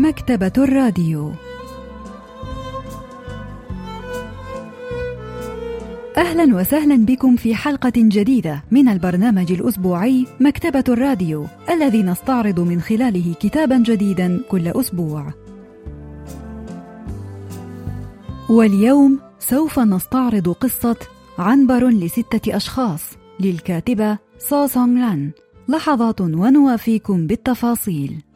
مكتبة الراديو أهلا وسهلا بكم في حلقة جديدة من البرنامج الأسبوعي مكتبة الراديو الذي نستعرض من خلاله كتابا جديدا كل أسبوع. واليوم سوف نستعرض قصة عنبر لستة أشخاص للكاتبة سو سونغ لأن لحظات ونوافيكم بالتفاصيل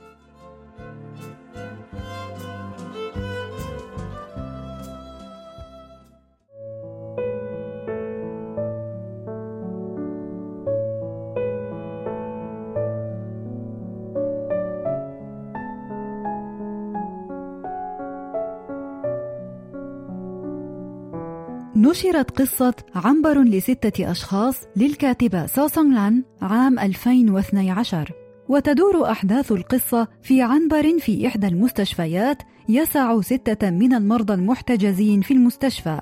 نشرت قصة عنبر لستة أشخاص للكاتبة سوسونغ لأن عام 2012 وتدور أحداث القصة في عنبر في إحدى المستشفيات يسع ستة من المرضى المحتجزين في المستشفى.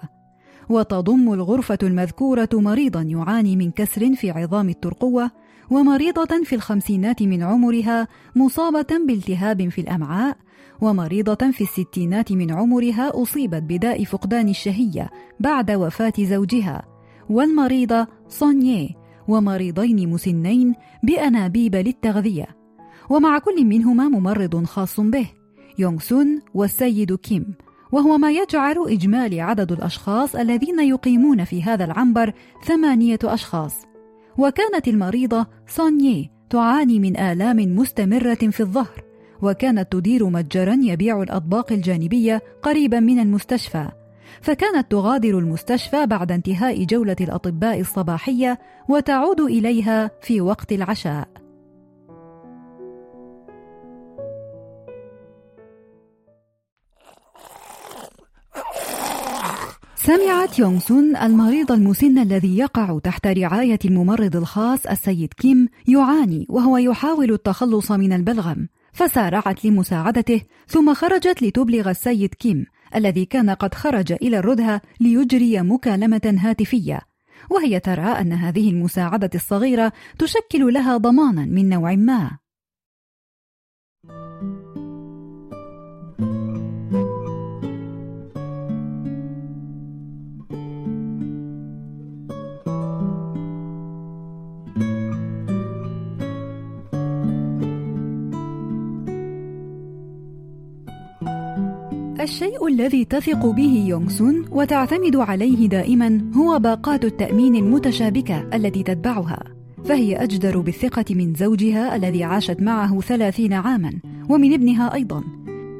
وتضم الغرفة المذكورة مريضا يعاني من كسر في عظام الترقوة ومريضة في الخمسينات من عمرها مصابة بالتهاب في الأمعاء ومريضة في الستينات من عمرها أصيبت بداء فقدان الشهية بعد وفاة زوجها. والمريضة سونيه ومريضين مسنين بأنابيب للتغذية. ومع كل منهما ممرض خاص به يونغ سون والسيد كيم. وهو ما يجعل إجمالي عدد الأشخاص الذين يقيمون في هذا العنبر ثمانية أشخاص. وكانت المريضة سونيه تعاني من آلام مستمرة في الظهر. وكانت تدير متجرا يبيع الأطباق الجانبية قريبا من المستشفى. فكانت تغادر المستشفى بعد انتهاء جولة الأطباء الصباحية وتعود إليها في وقت العشاء. سمعت يونغ سون المريض المسن الذي يقع تحت رعاية الممرض الخاص السيد كيم يعاني وهو يحاول التخلص من البلغم. فسارعت لمساعدته ثم خرجت لتبلغ السيد كيم الذي كان قد خرج إلى الردهة ليجري مكالمة هاتفية. وهي ترى أن هذه المساعدة الصغيرة تشكل لها ضمانا من نوع ما. الشيء الذي تثق به يونغ سون وتعتمد عليه دائما هو باقات التأمين المتشابكة التي تتبعها فهي أجدر بالثقة من زوجها الذي عاشت معه ثلاثين عاما ومن ابنها أيضا.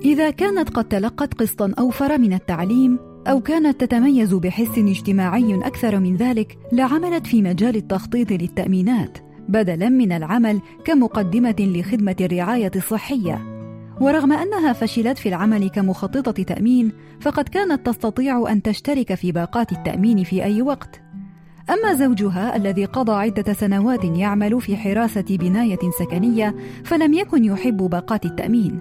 إذا كانت قد تلقت قسطا أوفر من التعليم أو كانت تتميز بحس اجتماعي أكثر من ذلك لعملت في مجال التخطيط للتأمينات بدلا من العمل كمقدمة لخدمة الرعاية الصحية. ورغم أنها فشلت في العمل كمخططة تأمين فقد كانت تستطيع أن تشترك في باقات التأمين في أي وقت. أما زوجها الذي قضى عدة سنوات يعمل في حراسة بناية سكنية فلم يكن يحب باقات التأمين.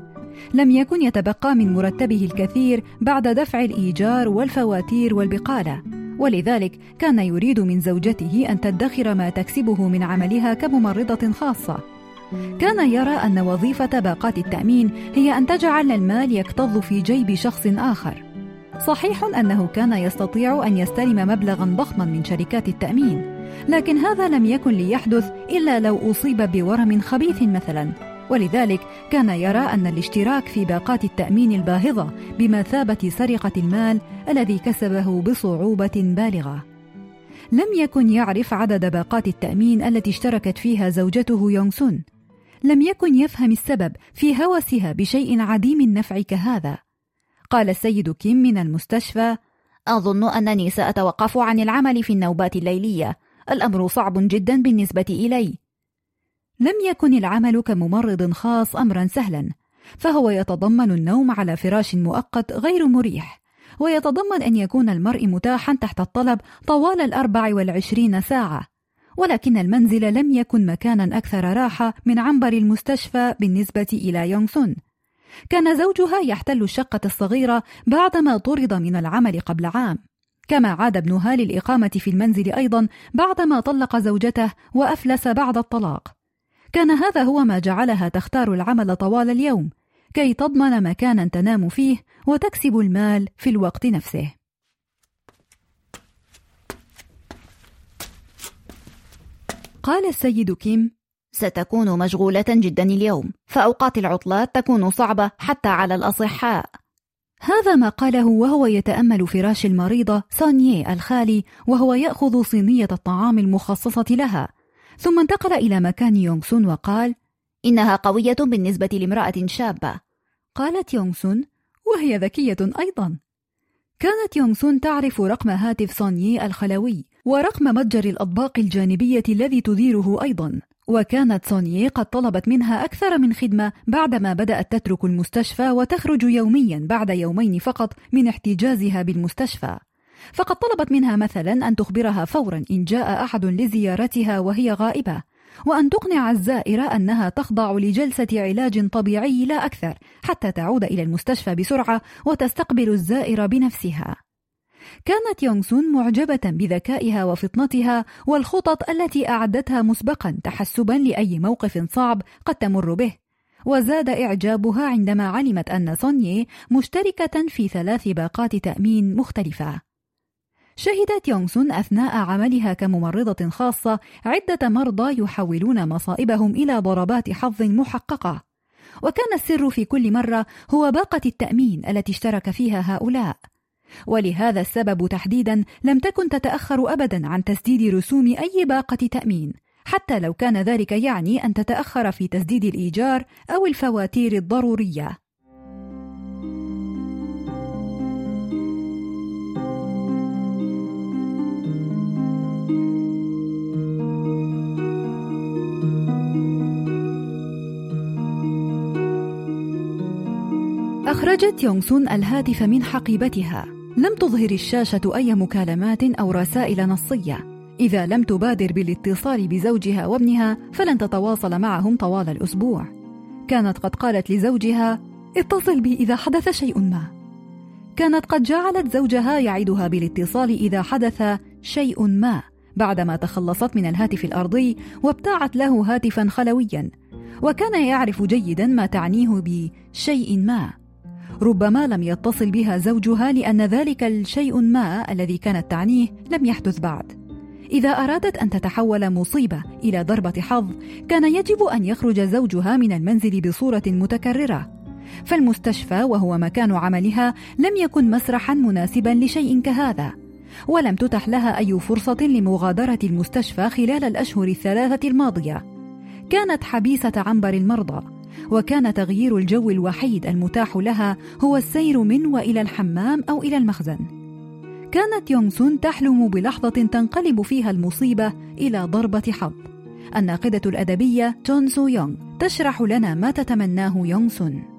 لم يكن يتبقى من مرتبه الكثير بعد دفع الإيجار والفواتير والبقالة. ولذلك كان يريد من زوجته أن تدخر ما تكسبه من عملها كممرضة خاصة. كان يرى أن وظيفة باقات التأمين هي أن تجعل المال يكتظ في جيب شخص آخر. صحيح أنه كان يستطيع أن يستلم مبلغا ضخما من شركات التأمين، لكن هذا لم يكن ليحدث إلا لو أصيب بورم خبيث مثلا، ولذلك كان يرى أن الاشتراك في باقات التأمين الباهظة بمثابة سرقة المال الذي كسبه بصعوبة بالغة. لم يكن يعرف عدد باقات التأمين التي اشتركت فيها زوجته يونغ سون، لم يكن يفهم السبب في هوسها بشيء عديم النفع كهذا. قال السيد كيم من المستشفى أظن أنني سأتوقف عن العمل في النوبات الليلية. الأمر صعب جدا بالنسبة إلي. لم يكن العمل كممرض خاص امرا سهلا فهو يتضمن النوم على فراش مؤقت غير مريح ويتضمن أن يكون المرء متاحا تحت الطلب طوال الأربع والعشرين ساعة. ولكن المنزل لم يكن مكانا أكثر راحة من عنبر المستشفى بالنسبة إلى يونغ سون. كان زوجها يحتل الشقة الصغيرة بعدما طرد من العمل قبل عام. كما عاد ابنها للإقامة في المنزل أيضا بعدما طلق زوجته وأفلس بعد الطلاق. كان هذا هو ما جعلها تختار العمل طوال اليوم، كي تضمن مكانا تنام فيه وتكسب المال في الوقت نفسه قال السيد كيم ستكون مشغولة جدا اليوم فأوقات العطلات تكون صعبة حتى على الأصحاء. هذا ما قاله وهو يتأمل فراش المريضة سانيي الخالي وهو يأخذ صينية الطعام المخصصة لها. ثم انتقل إلى مكان يونغ سون وقال إنها قوية بالنسبة لامرأة شابة. قالت يونغ سون وهي ذكية أيضا. كانت يونغ سون تعرف رقم هاتف سانيي الخلوي ورقم متجر الأطباق الجانبية الذي تديره أيضا. وكانت سونيي قد طلبت منها أكثر من خدمة بعدما بدأت تترك المستشفى وتخرج يوميا بعد يومين فقط من احتجازها بالمستشفى. فقد طلبت منها مثلا أن تخبرها فورا إن جاء أحد لزيارتها وهي غائبة. وأن تقنع الزائر أنها تخضع لجلسة علاج طبيعي لا أكثر حتى تعود إلى المستشفى بسرعة وتستقبل الزائر بنفسها. كانت يونغ سون معجبة بذكائها وفطنتها والخطط التي أعدتها مسبقا تحسبا لأي موقف صعب قد تمر به وزاد إعجابها عندما علمت أن سونيي مشتركة في ثلاث باقات تأمين مختلفة. شهدت يونغ سون أثناء عملها كممرضة خاصة عدة مرضى يحولون مصائبهم إلى ضربات حظ محققة. وكان السر في كل مرة هو باقة التأمين التي اشترك فيها هؤلاء. ولهذا السبب تحديدا لم تكن تتأخر ابدا عن تسديد رسوم أي باقة تأمين حتى لو كان ذلك يعني أن تتأخر في تسديد الإيجار أو الفواتير الضرورية. أخرجت يونغ سون الهاتف من حقيبتها. لم تظهر الشاشة أي مكالمات أو رسائل نصية. إذا لم تبادر بالاتصال بزوجها وابنها فلن تتواصل معهم طوال الأسبوع. كانت قد قالت لزوجها اتصل بي إذا حدث شيء ما. كانت قد جعلت زوجها يعدها بالاتصال إذا حدث شيء ما بعدما تخلصت من الهاتف الأرضي وابتاعت له هاتفا خلويا. وكان يعرف جيدا ما تعنيه بشيء ما. ربما لم يتصل بها زوجها لأن ذلك الشيء ما الذي كانت تعنيه لم يحدث بعد. إذا أرادت أن تتحول مصيبة إلى ضربة حظ، كان يجب أن يخرج زوجها من المنزل بصورة متكررة. فالمستشفى وهو مكان عملها لم يكن مسرحا مناسبا لشيء كهذا. ولم تتح لها أي فرصة لمغادرة المستشفى خلال الأشهر الثلاثة الماضية. كانت حبيسة عنبر المرضى، وكان تغيير الجو الوحيد المتاح لها هو السير من وإلى الحمام أو إلى المخزن. كانت يونغ سون تحلم بلحظة تنقلب فيها المصيبة إلى ضربة حظ. الناقدة الأدبية تون سو يونغ تشرح لنا ما تتمناه يونغ سون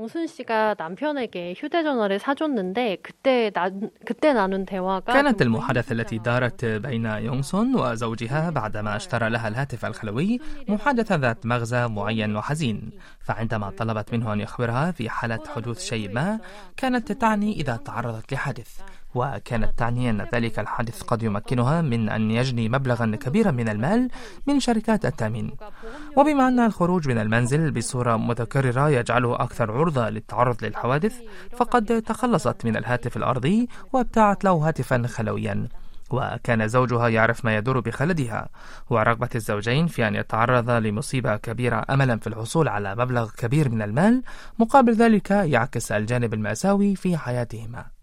영순 씨가 남편에게 휴대전화를 사줬는데 그때 나, 그때 나눈 대화가 كانت المحادثة التي دارت بين يونسون وزوجها بعدما اشترى لها الهاتف الخلوي محادثة ذات مغزى معين وحزين فعندما طلبت منه أن يخبرها في حالة حدوث شيء ما كانت تعني إذا تعرضت لحادث وكانت تعني أن ذلك الحادث قد يمكنها من أن يجني مبلغا كبيرا من المال من شركات التأمين. وبما أن الخروج من المنزل بصورة متكررة يجعله أكثر عرضة للتعرض للحوادث فقد تخلصت من الهاتف الأرضي وابتاعت له هاتفا خلويا. وكان زوجها يعرف ما يدور بخلدها. ورغبة الزوجين في أن يتعرض لمصيبة كبيرة أملا في الحصول على مبلغ كبير من المال مقابل ذلك يعكس الجانب المأساوي في حياتهما.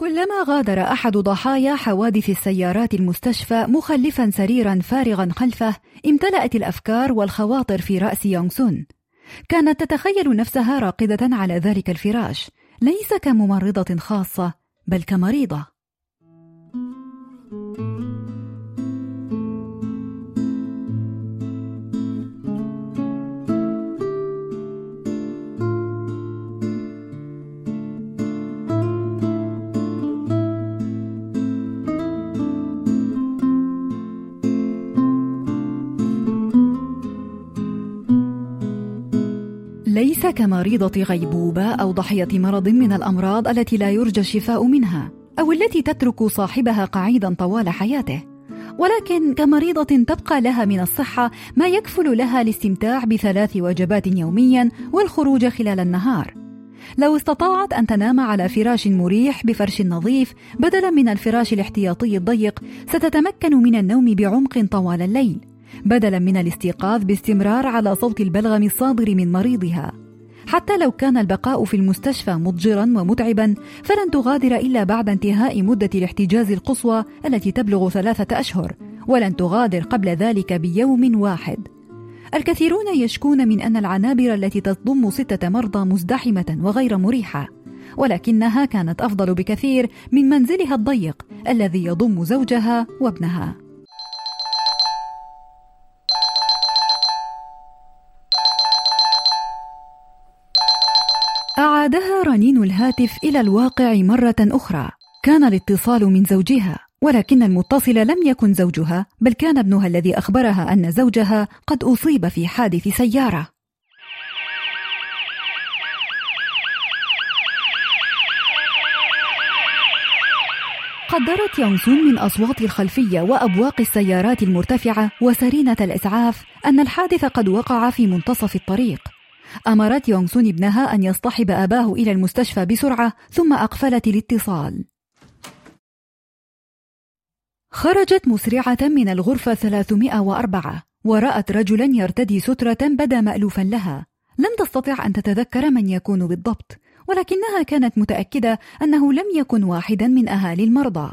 كلما غادر أحد ضحايا حوادث السيارات المستشفى مخلفا سريرا فارغا خلفه امتلأت الأفكار والخواطر في رأس يونغ سون كانت تتخيل نفسها راقدة على ذلك الفراش ليس كممرضة خاصة بل كمريضة. ليس كمريضة غيبوبة أو ضحية مرض من الأمراض التي لا يرجى الشفاء منها، أو التي تترك صاحبها قعيدا طوال حياته، ولكن كمريضة تبقى لها من الصحة ما يكفل لها الاستمتاع بثلاث وجبات يوميا والخروج خلال النهار. لو استطاعت أن تنام على فراش مريح بفرش نظيف بدلا من الفراش الاحتياطي الضيق ستتمكن من النوم بعمق طوال الليل بدلا من الاستيقاظ باستمرار على صوت البلغم الصادر من مريضها. حتى لو كان البقاء في المستشفى مضجرا ومتعبا فلن تغادر إلا بعد انتهاء مدة الاحتجاز القصوى التي تبلغ ثلاثة أشهر ولن تغادر قبل ذلك بيوم واحد. الكثيرون يشكون من أن العنابر التي تضم ستة مرضى مزدحمة وغير مريحة ولكنها كانت أفضل بكثير من منزلها الضيق الذي يضم زوجها وابنها. أعادها رنين الهاتف إلى الواقع مرة أخرى. كان الاتصال من زوجها ولكن المتصل لم يكن زوجها بل كان ابنها الذي أخبرها أن زوجها قد أصيب في حادث سيارة. قدرت يونسون من أصوات الخلفية وأبواق السيارات المرتفعة وسرينة الإسعاف أن الحادث قد وقع في منتصف الطريق. أمرت يونغ سون ابنها أن يصطحب أباه إلى المستشفى بسرعة ثم أقفلت الاتصال. خرجت مسرعة من الغرفة 304 ورأت رجلا يرتدي سترة بدا مألوفا لها. لم تستطع أن تتذكر من يكون بالضبط ولكنها كانت متأكدة أنه لم يكن واحدا من أهالي المرضى.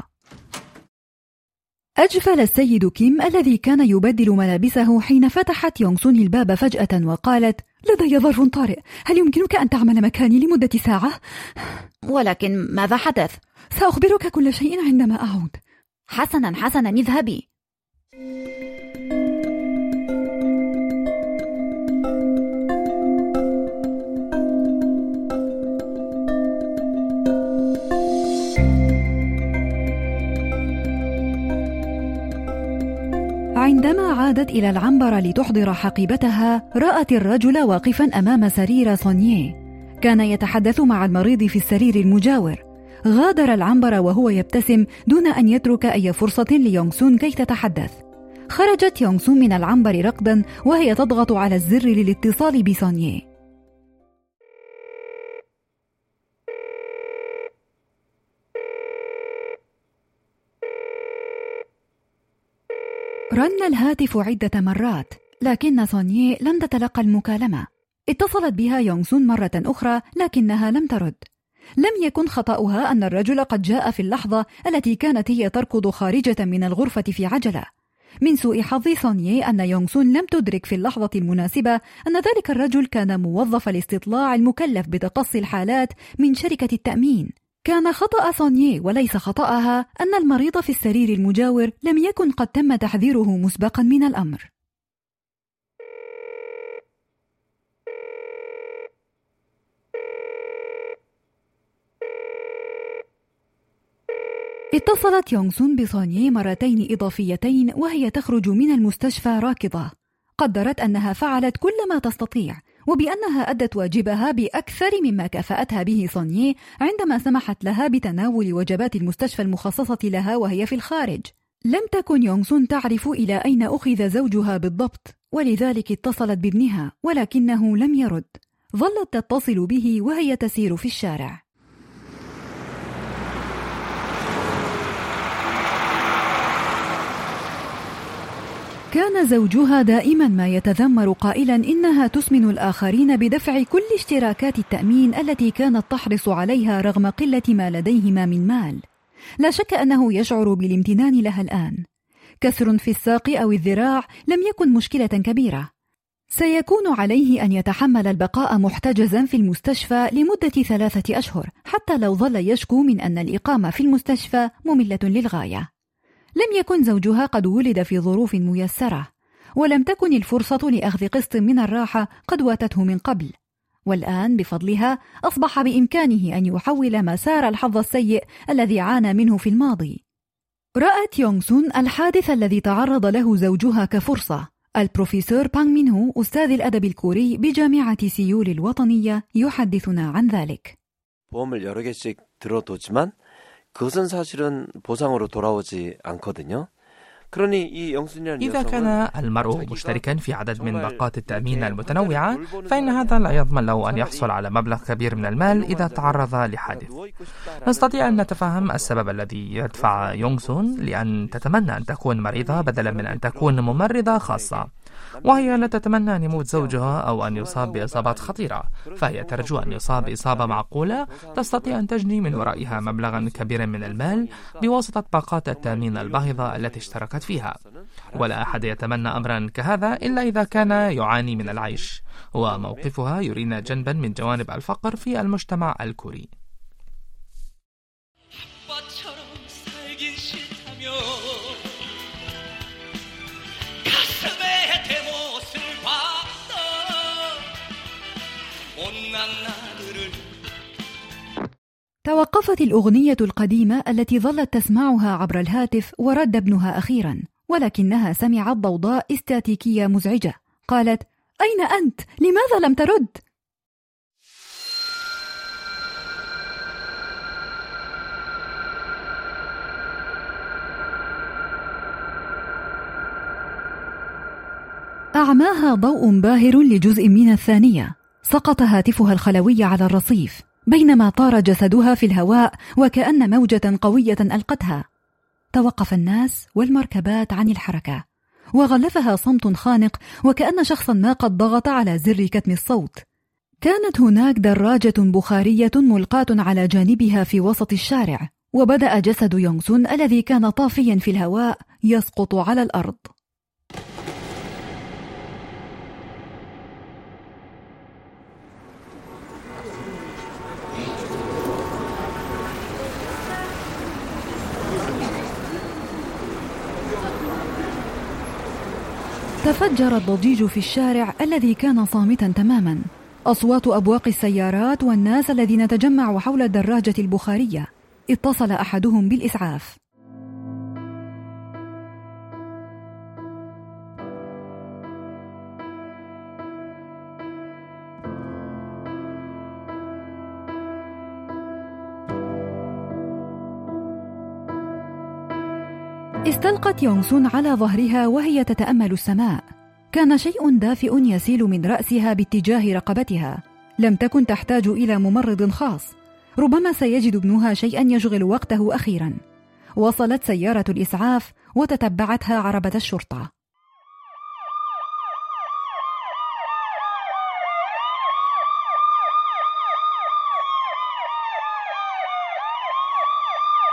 أجفل السيد كيم الذي كان يبدل ملابسه حين فتحت يونغسون الباب فجأة وقالت لدي ظرف طارئ هل يمكنك أن تعمل مكاني لمدة ساعة؟ ولكن ماذا حدث؟ سأخبرك كل شيء عندما أعود حسنا حسنا اذهبي عندما عادت إلى العنبر لتحضر حقيبتها رأت الرجل واقفا أمام سرير سونيه كان يتحدث مع المريض في السرير المجاور. غادر العنبر وهو يبتسم دون أن يترك أي فرصة ليونغ سون كي تتحدث. خرجت يونغ سون من العنبر ركضا وهي تضغط على الزر للاتصال بسونيه رن الهاتف عدة مرات لكن سونيه لم تتلقى المكالمة. اتصلت بها يونغ سون مرة أخرى لكنها لم ترد. لم يكن خطأها أن الرجل قد جاء في اللحظة التي كانت هي تركض خارجة من الغرفة في عجلة. من سوء حظ سونيه أن يونغ سون لم تدرك في اللحظة المناسبة أن ذلك الرجل كان موظف الاستطلاع المكلف بتقصي الحالات من شركة التأمين. كان خطأ سونيه وليس خطأها أن المريض في السرير المجاور لم يكن قد تم تحذيره مسبقا من الأمر. اتصلت يونغ سون بسونيه مرتين إضافيتين وهي تخرج من المستشفى راكضة. قدرت أنها فعلت كل ما تستطيع وبأنها أدت واجبها بأكثر مما كافأتها به سونيه عندما سمحت لها بتناول وجبات المستشفى المخصصة لها وهي في الخارج. لم تكن يونغ سون تعرف إلى أين أخذ زوجها بالضبط، ولذلك اتصلت بابنها ولكنه لم يرد. ظلت تتصل به وهي تسير في الشارع. كان زوجها دائما ما يتذمر قائلا إنها تسمن الآخرين بدفع كل اشتراكات التأمين التي كانت تحرص عليها رغم قلة ما لديهما من مال. لا شك أنه يشعر بالامتنان لها الآن. كسر في الساق أو الذراع لم يكن مشكلة كبيرة. سيكون عليه أن يتحمل البقاء محتجزا في المستشفى لمدة ثلاثة أشهر حتى لو ظل يشكو من أن الإقامة في المستشفى مملة للغاية. لم يكن زوجها قد ولد في ظروف ميسرة ولم تكن الفرصة لأخذ قسط من الراحة قد واتته من قبل. والآن بفضلها أصبح بإمكانه أن يحول مسار الحظ السيء الذي عانى منه في الماضي. رأت يونغ سون الحادث الذي تعرض له زوجها كفرصة. البروفيسور بانغ مينهو أستاذ الأدب الكوري بجامعة سيول الوطنية يحدثنا عن ذلك. 그것은 사실은 보상으로 돌아오지 않거든요. إذا كان المرء مشتركا في عدد من باقات التأمين المتنوعة فإن هذا لا يضمن له أن يحصل على مبلغ كبير من المال إذا تعرض لحادث. نستطيع أن نتفهم السبب الذي يدفع يونغ سون لأن تتمنى أن تكون مريضة بدلا من أن تكون ممرضة خاصة وهي لا تتمنى أن يموت زوجها أو أن يصاب بإصابات خطيرة. فهي ترجو أن يصاب بإصابة معقولة. تستطيع أن تجني من ورائها مبلغا كبيرا من المال بواسطة باقات التأمين الباهظة التي اشتركت فيها. ولا أحد يتمنى أمرا كهذا إلا إذا كان يعاني من العيش. وموقفها يرينا جنبا من جوانب الفقر في المجتمع الكوري. توقفت الأغنية القديمة التي ظلت تسمعها عبر الهاتف ورد ابنها أخيرا ولكنها سمعت ضوضاء استاتيكية مزعجة قالت أين أنت؟ لماذا لم ترد؟ أعماها ضوء باهر لجزء من الثانية سقط هاتفها الخلوي على الرصيف بينما طار جسدها في الهواء وكأن موجة قوية ألقتها. توقف الناس والمركبات عن الحركة وغلفها صمت خانق وكأن شخصا ما قد ضغط على زر كتم الصوت. كانت هناك دراجة بخارية ملقاة على جانبها في وسط الشارع وبدأ جسد يونغسون الذي كان طافيا في الهواء يسقط على الأرض. تفجر الضجيج في الشارع الذي كان صامتا تماما. أصوات أبواق السيارات والناس الذين تجمعوا حول الدراجة البخارية. اتصل أحدهم بالإسعاف. استلقت يونسون على ظهرها وهي تتأمل السماء. كان شيء دافئ يسيل من رأسها باتجاه رقبتها. لم تكن تحتاج إلى ممرض خاص. ربما سيجد ابنها شيئا يشغل وقته أخيرا. وصلت سيارة الإسعاف وتتبعتها عربة الشرطة.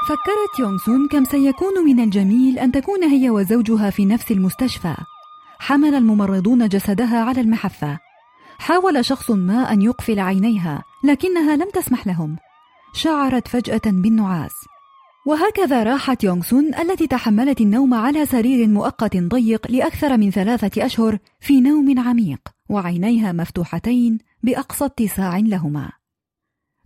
فكرت يونغ سون كم سيكون من الجميل أن تكون هي وزوجها في نفس المستشفى. حمل الممرضون جسدها على المحفة. حاول شخص ما أن يقفل عينيها لكنها لم تسمح لهم. شعرت فجأة بالنعاس. وهكذا راحت يونغ سون التي تحملت النوم على سرير مؤقت ضيق لأكثر من ثلاثة أشهر في نوم عميق وعينيها مفتوحتين بأقصى اتساع لهما.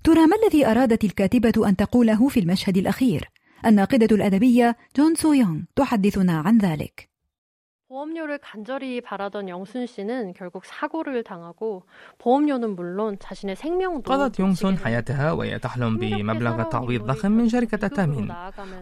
ترى ما الذي أرادت الكاتبة أن تقوله في المشهد الأخير؟ الناقدة الأدبية جون سو يونغ تحدثنا عن ذلك. 보험료를 간절히 바라던 영순 씨는 결국 사고를 당하고 보험료는 물론 자신의 생명도 قضت يونسون حياتها وهي تحلم بمبلغ تعويض ضخم من شركة التأمين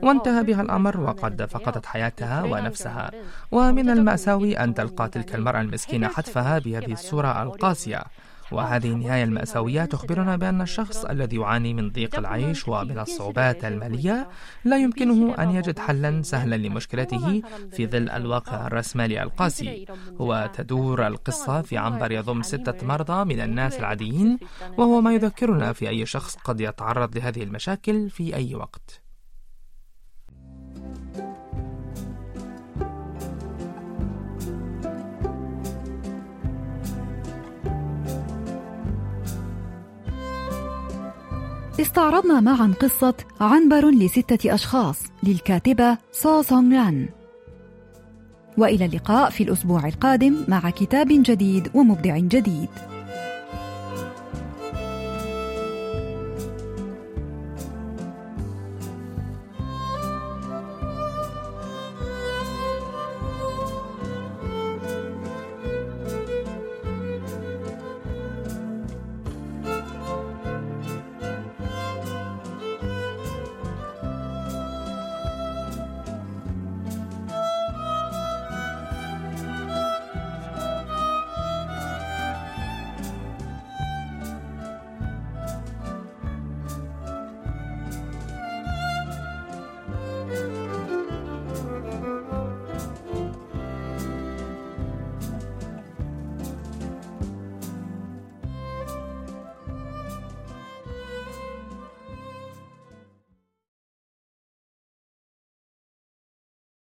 وانتهى بها الأمر وقد فقدت حياتها ونفسها ومن المأساوي أن تلقى تلك المرأة المسكينة حتفها بهذه الصورة القاسية وهذه النهاية المأساوية. تخبرنا بأن الشخص الذي يعاني من ضيق العيش ومن الصعوبات المالية لا يمكنه أن يجد حلا سهلا لمشكلته في ظل الواقع الرأسمالي القاسي وتدور القصة في عنبر يضم ستة مرضى من الناس العاديين وهو ما يذكرنا في أي شخص قد يتعرض لهذه المشاكل في أي وقت. استعرضنا معا قصة عنبر لستة أشخاص للكاتبة سو سونغ ران وإلى اللقاء في الأسبوع القادم مع كتاب جديد ومبدع جديد.